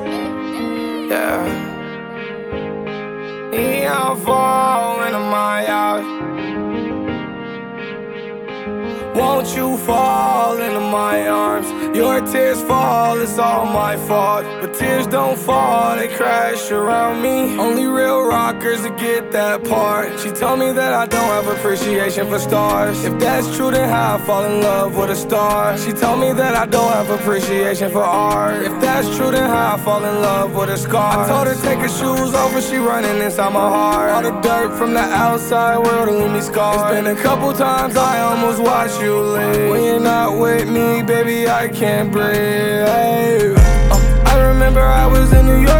Yeah. Neon fall into my eyes. Won't you fall into my arms? Your tears fall, it's all my fault. But tears don't fall, they crash around me. Only real rockers that get that part. She told me that I don't have appreciation for stars. If that's true, then how I fall in love with a star. She told me that I don't have appreciation for art. If that's true, then how I fall in love with a scar. I told her take her shoes off, but she running inside my heart. All the dirt from the outside world to leave me scarred. It's been a couple times I almost watched you leave. When you're not with me, baby, I can't breathe. Uh, I remember I was in New York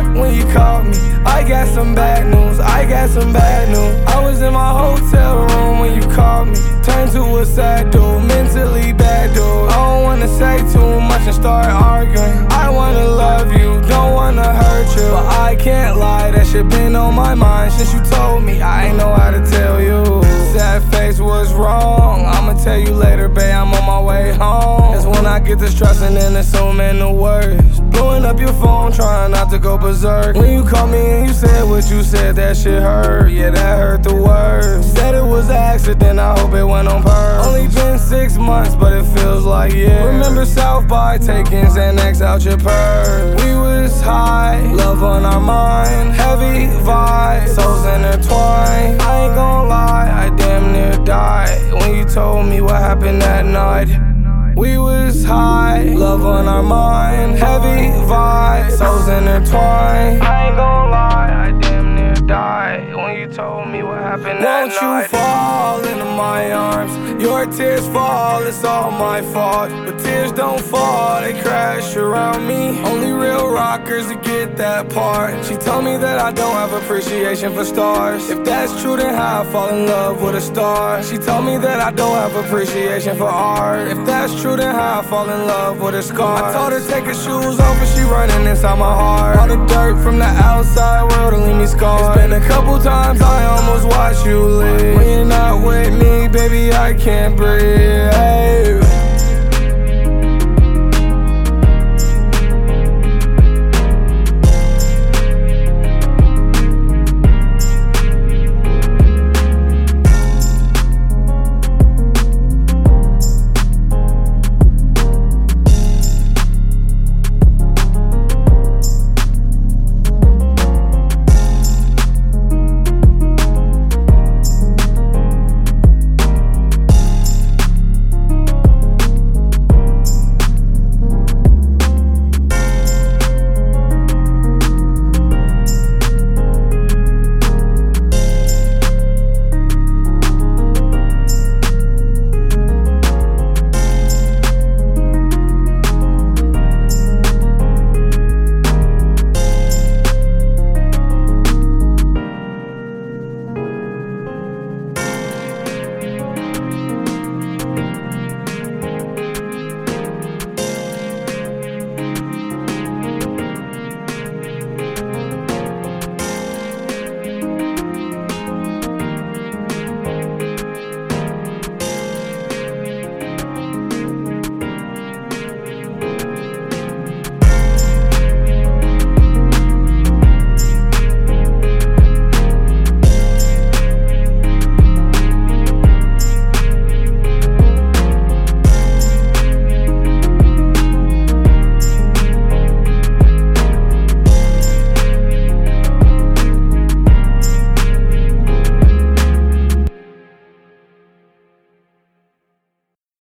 sad dude, mentally bad dude. I don't wanna say too much and start arguing. I wanna love you, don't wanna hurt you. But I can't lie, that shit been on my mind since you told me. I ain't know how to tell you. Sad face was wrong. I'ma tell you later, babe, I'm on my way home. That's when I get to stressing and assuming the worst. Blowing up your phone, trying not to go berserk. When you call me what you said, that shit hurt. Yeah, that hurt the worst. Said it was an accident, I hope it went on purpose. Only been six months, but it feels like yeah. Remember South by taking Xanax out your purse. We was high, love on our mind, heavy vibe, souls intertwined. I ain't gon' lie, I damn near died when you told me what happened that night. We was high, love on our mind, heavy vibe, souls intertwined. I ain't gon' lie, you told me what happened Won't you fall into my arms? Your tears fall, it's all my fault. But tears don't fall, they crash around me. Only real rockers that get that part. She told me that I don't have appreciation for stars. If that's true, then how I fall in love with a star. She told me that I don't have appreciation for art. If that's true, then how I fall in love with a scar. I told her take her shoes off, but she running inside my heart. All the dirt from the outside world to leave me scarred. It's been a couple times I almost watched you leave. When you're not with me, baby, I can't breathe.